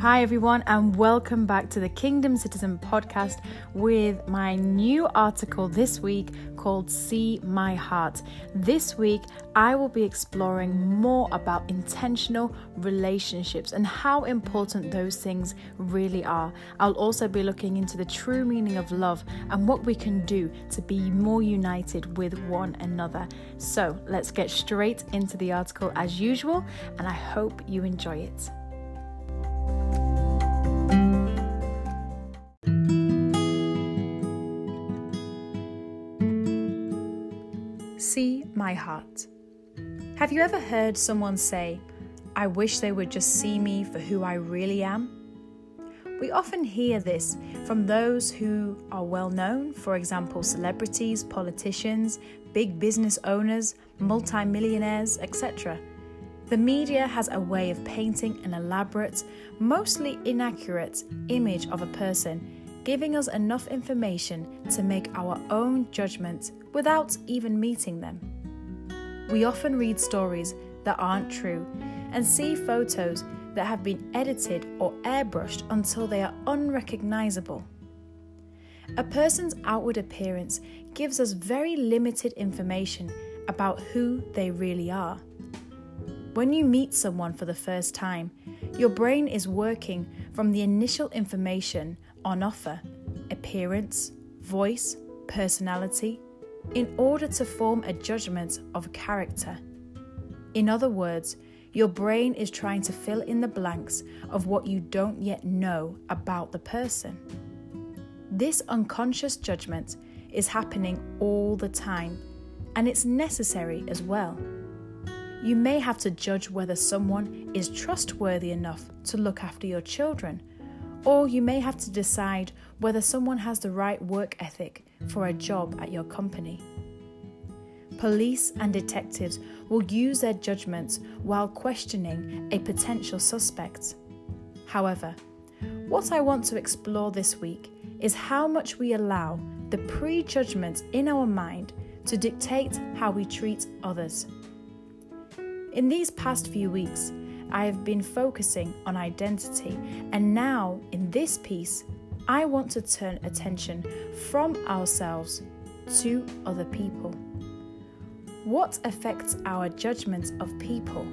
Hi, everyone, and welcome back to the Kingdom Citizen podcast with my new article this week called See My Heart. This week, I will be exploring more about intentional relationships and how important those things really are. I'll also be looking into the true meaning of love and what we can do to be more united with one another. So, let's get straight into the article as usual, and I hope you enjoy it. See my heart. Have you ever heard someone say, I wish they would just see me for who I really am? We often hear this from those who are well known, for example, celebrities, politicians, big business owners, multimillionaires, etc. The media has a way of painting an elaborate, mostly inaccurate image of a person giving us enough information to make our own judgment without even meeting them. We often read stories that aren't true and see photos that have been edited or airbrushed until they are unrecognizable. A person's outward appearance gives us very limited information about who they really are. When you meet someone for the first time, your brain is working from the initial information on offer appearance, voice, personality in order to form a judgment of character. In other words, your brain is trying to fill in the blanks of what you don't yet know about the person. This unconscious judgment is happening all the time, and it's necessary as well. You may have to judge whether someone is trustworthy enough to look after your children or you may have to decide whether someone has the right work ethic for a job at your company. Police and detectives will use their judgments while questioning a potential suspect. However, what I want to explore this week is how much we allow the prejudgments in our mind to dictate how we treat others. In these past few weeks, I have been focusing on identity, and now in this piece, I want to turn attention from ourselves to other people. What affects our judgments of people?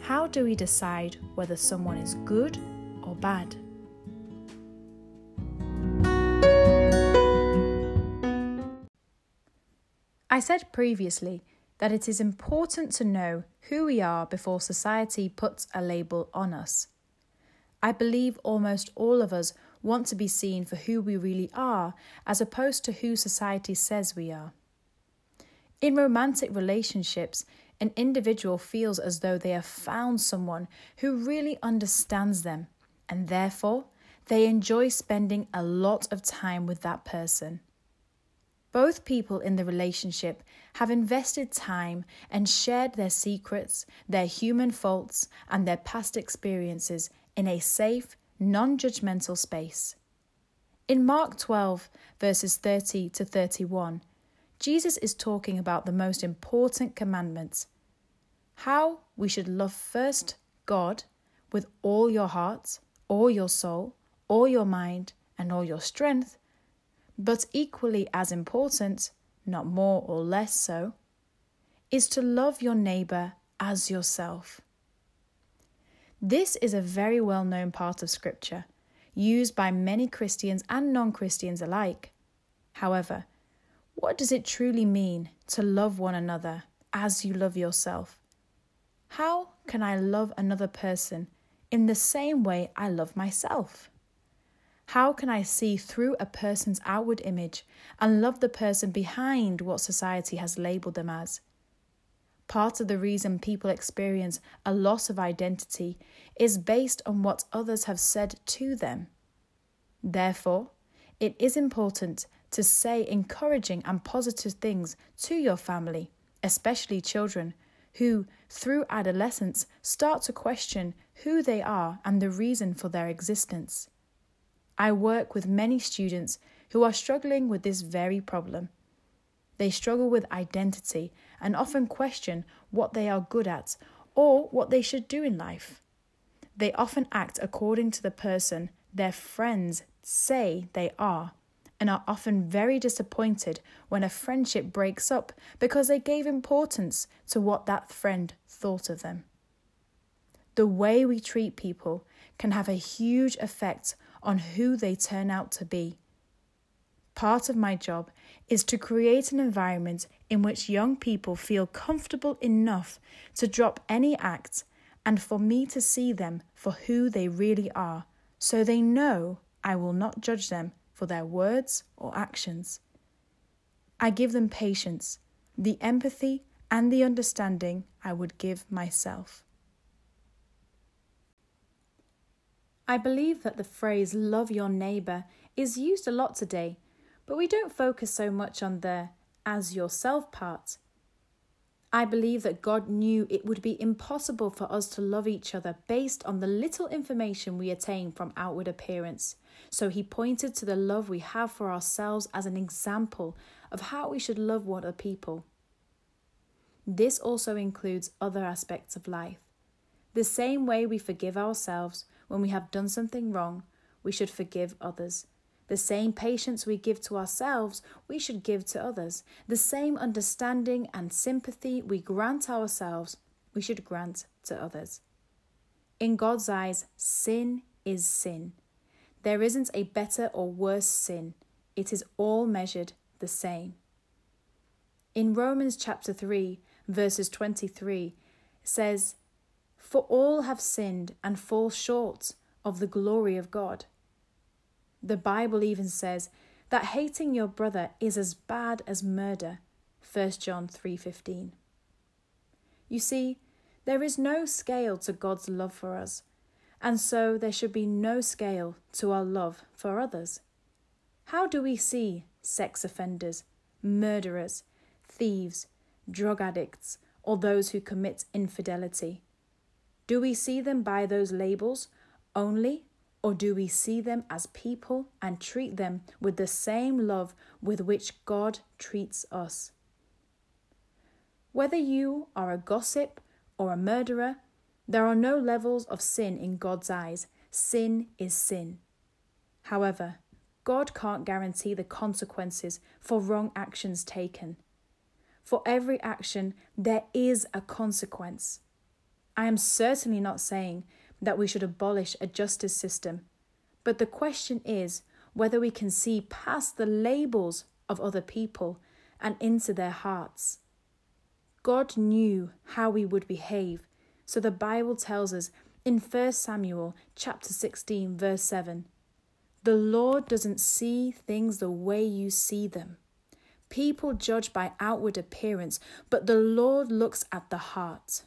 How do we decide whether someone is good or bad? I said previously that it is important to know who we are before society puts a label on us. I believe almost all of us want to be seen for who we really are as opposed to who society says we are. In romantic relationships, an individual feels as though they have found someone who really understands them, and therefore they enjoy spending a lot of time with that person. Both people in the relationship have invested time and shared their secrets, their human faults, and their past experiences in a safe, non judgmental space. In Mark 12, verses 30 to 31, Jesus is talking about the most important commandments how we should love first God with all your heart, all your soul, all your mind, and all your strength but equally as important, not more or less so, is to love your neighbour as yourself. This is a very well known part of Scripture, used by many Christians and non Christians alike. However, what does it truly mean to love one another as you love yourself? How can I love another person in the same way I love myself? How can I see through a person's outward image and love the person behind what society has labelled them as? Part of the reason people experience a loss of identity is based on what others have said to them. Therefore, it is important to say encouraging and positive things to your family, especially children, who, through adolescence, start to question who they are and the reason for their existence. I work with many students who are struggling with this very problem. They struggle with identity and often question what they are good at or what they should do in life. They often act according to the person their friends say they are, and are often very disappointed when a friendship breaks up because they gave importance to what that friend thought of them. The way we treat people can have a huge effect on who they turn out to be. Part of my job is to create an environment in which young people feel comfortable enough to drop any act and for me to see them for who they really are so they know I will not judge them for their words or actions. I give them patience, the empathy, and the understanding I would give myself. I believe that the phrase love your neighbour is used a lot today, but we don't focus so much on the as yourself part. I believe that God knew it would be impossible for us to love each other based on the little information we attain from outward appearance. So he pointed to the love we have for ourselves as an example of how we should love other people. This also includes other aspects of life. The same way we forgive ourselves, when we have done something wrong, we should forgive others. The same patience we give to ourselves, we should give to others. The same understanding and sympathy we grant ourselves, we should grant to others. In God's eyes, sin is sin. There isn't a better or worse sin, it is all measured the same. In Romans chapter 3, verses 23, says, for all have sinned and fall short of the glory of God. The Bible even says that hating your brother is as bad as murder. 1 John 3:15. You see, there is no scale to God's love for us, and so there should be no scale to our love for others. How do we see sex offenders, murderers, thieves, drug addicts, or those who commit infidelity? Do we see them by those labels only, or do we see them as people and treat them with the same love with which God treats us? Whether you are a gossip or a murderer, there are no levels of sin in God's eyes. Sin is sin. However, God can't guarantee the consequences for wrong actions taken. For every action, there is a consequence. I am certainly not saying that we should abolish a justice system, but the question is whether we can see past the labels of other people and into their hearts. God knew how we would behave, so the Bible tells us in 1 Samuel chapter 16 verse 7, the Lord doesn't see things the way you see them. People judge by outward appearance, but the Lord looks at the heart.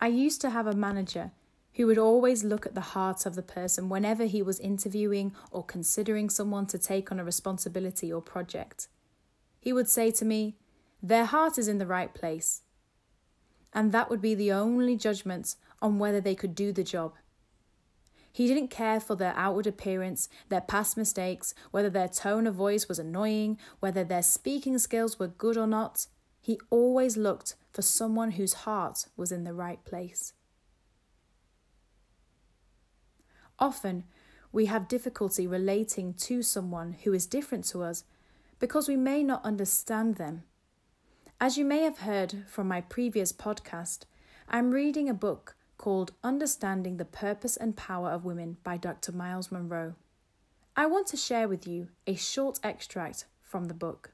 I used to have a manager who would always look at the heart of the person whenever he was interviewing or considering someone to take on a responsibility or project. He would say to me, Their heart is in the right place. And that would be the only judgment on whether they could do the job. He didn't care for their outward appearance, their past mistakes, whether their tone of voice was annoying, whether their speaking skills were good or not. He always looked for someone whose heart was in the right place. Often, we have difficulty relating to someone who is different to us because we may not understand them. As you may have heard from my previous podcast, I'm reading a book called Understanding the Purpose and Power of Women by Dr. Miles Munroe. I want to share with you a short extract from the book.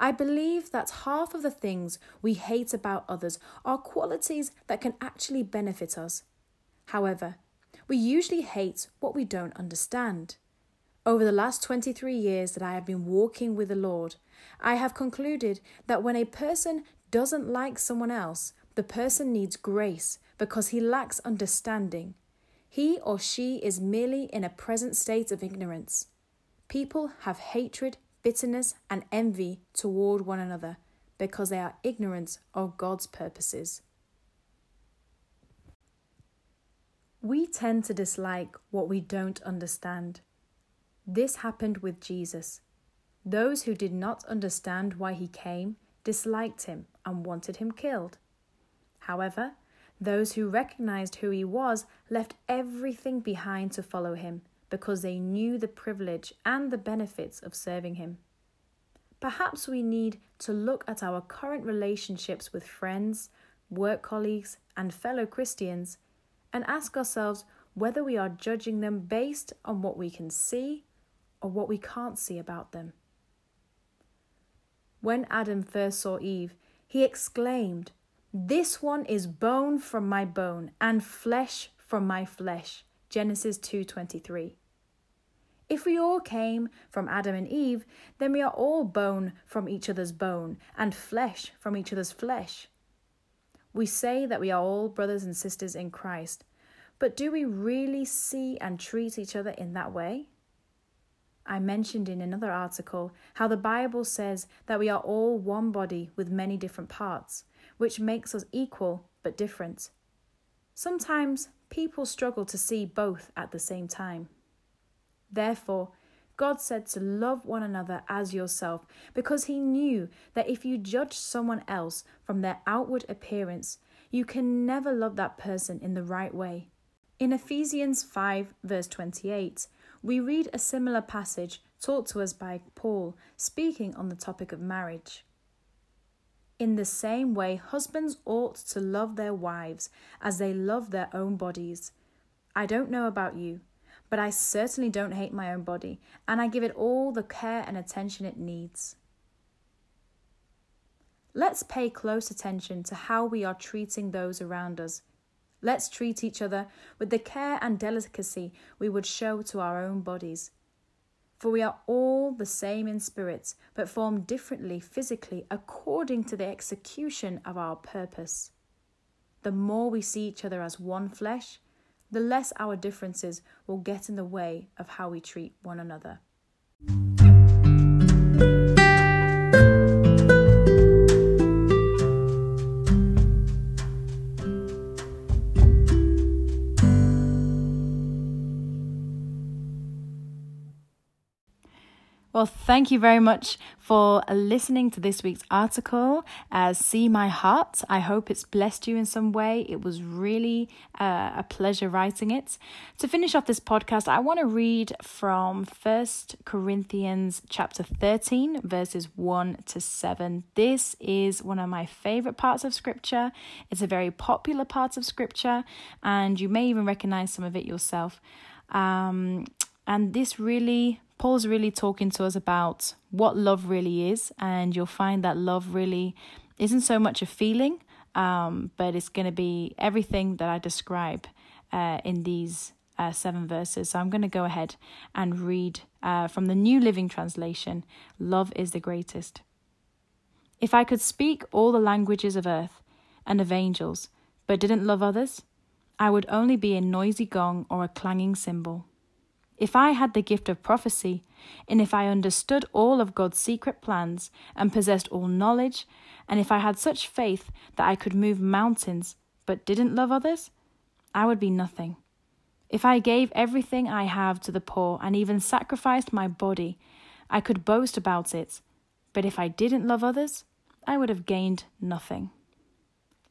I believe that half of the things we hate about others are qualities that can actually benefit us. However, we usually hate what we don't understand. Over the last 23 years that I have been walking with the Lord, I have concluded that when a person doesn't like someone else, the person needs grace because he lacks understanding. He or she is merely in a present state of ignorance. People have hatred bitterness, and envy toward one another because they are ignorant of God's purposes. We tend to dislike what we don't understand. This happened with Jesus. Those who did not understand why he came disliked him and wanted him killed. However, Those who recognized who he was left everything behind to follow him because they knew the privilege and the benefits of serving him. Perhaps we need to look at our current relationships with friends, work colleagues, and fellow Christians and ask ourselves whether we are judging them based on what we can see or what we can't see about them. When Adam first saw Eve, he exclaimed, This one is bone from my bone and flesh from my flesh. Genesis 2:23. If we all came from Adam and Eve, then we are all bone from each other's bone and flesh from each other's flesh. We say that we are all brothers and sisters in Christ, but do we really see and treat each other in that way? I mentioned in another article how the Bible says that we are all one body with many different parts, which makes us equal but different. Sometimes people struggle to see both at the same time. Therefore, God said to love one another as yourself because He knew that if you judge someone else from their outward appearance, you can never love that person in the right way. In Ephesians 5, verse 28, we read a similar passage taught to us by Paul speaking on the topic of marriage. In the same way, husbands ought to love their wives as they love their own bodies. I don't know about you but I certainly don't hate my own body, and I give it all the care and attention it needs. Let's pay close attention to how we are treating those around us. Let's treat each other with the care and delicacy we would show to our own bodies. For we are all the same in spirit, but formed differently physically according to the execution of our purpose. The more we see each other as one flesh, the less our differences will get in the way of how we treat one another. Well, thank you very much for listening to this week's article. Uh, See My Heart. I hope it's blessed you in some way. It was really uh, a pleasure writing it. To finish off this podcast, I want to read from First Corinthians chapter 13, verses 1 to 7. This is one of my favorite parts of scripture. It's a very popular part of scripture, and you may even recognize some of it yourself. Um, and this really Paul's really talking to us about what love really is, and you'll find that love really isn't so much a feeling, um, but it's going to be everything that I describe uh, in these uh, seven verses. So I'm going to go ahead and read uh, from the New Living Translation Love is the greatest. If I could speak all the languages of earth and of angels, but didn't love others, I would only be a noisy gong or a clanging cymbal. If I had the gift of prophecy, and if I understood all of God's secret plans and possessed all knowledge, and if I had such faith that I could move mountains but didn't love others, I would be nothing. If I gave everything I have to the poor and even sacrificed my body, I could boast about it. But if I didn't love others, I would have gained nothing.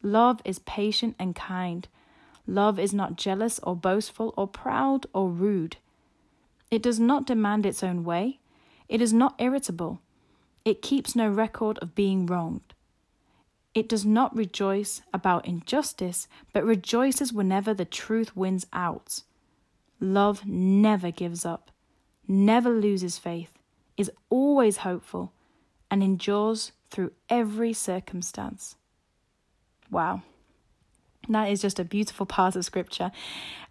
Love is patient and kind. Love is not jealous or boastful or proud or rude. It does not demand its own way. It is not irritable. It keeps no record of being wronged. It does not rejoice about injustice, but rejoices whenever the truth wins out. Love never gives up, never loses faith, is always hopeful, and endures through every circumstance. Wow. That is just a beautiful part of scripture.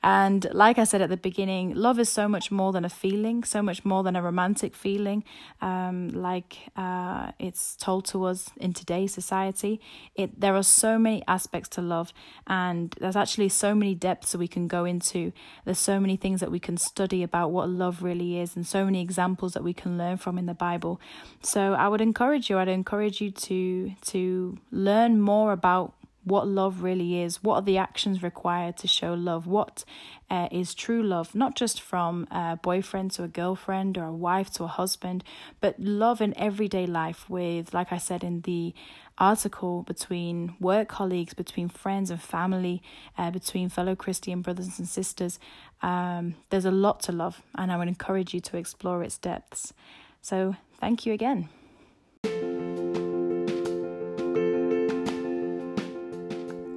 And like I said at the beginning, love is so much more than a feeling, so much more than a romantic feeling, um, like uh, it's told to us in today's society. It there are so many aspects to love, and there's actually so many depths that we can go into. There's so many things that we can study about what love really is, and so many examples that we can learn from in the Bible. So I would encourage you. I'd encourage you to to learn more about what love really is, what are the actions required to show love, what uh, is true love, not just from a boyfriend to a girlfriend or a wife to a husband, but love in everyday life with, like I said in the article between work colleagues, between friends and family, uh, between fellow Christian brothers and sisters. Um, there's a lot to love, and I would encourage you to explore its depths. So, thank you again.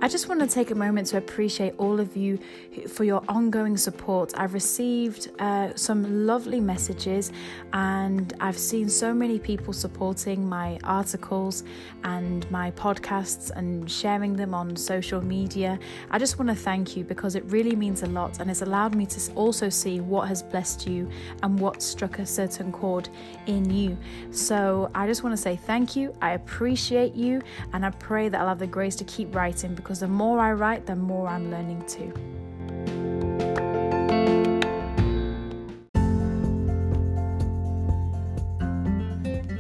I just want to take a moment to appreciate all of you for your ongoing support. I've received uh, some lovely messages and I've seen so many people supporting my articles and my podcasts and sharing them on social media. I just want to thank you because it really means a lot and it's allowed me to also see what has blessed you and what struck a certain chord in you. So I just want to say thank you. I appreciate you and I pray that I'll have the grace to keep writing because because the more I write, the more I'm learning too.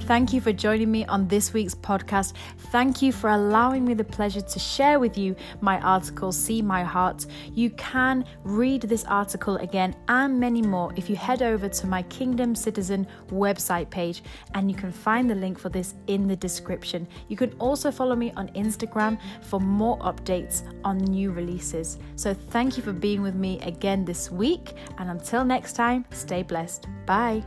Thank you for joining me on this week's podcast. Thank you for allowing me the pleasure to share with you my article, See My Heart. You can read this article again and many more if you head over to my Kingdom Citizen website page, and you can find the link for this in the description. You can also follow me on Instagram for more updates on new releases. So, thank you for being with me again this week, and until next time, stay blessed. Bye.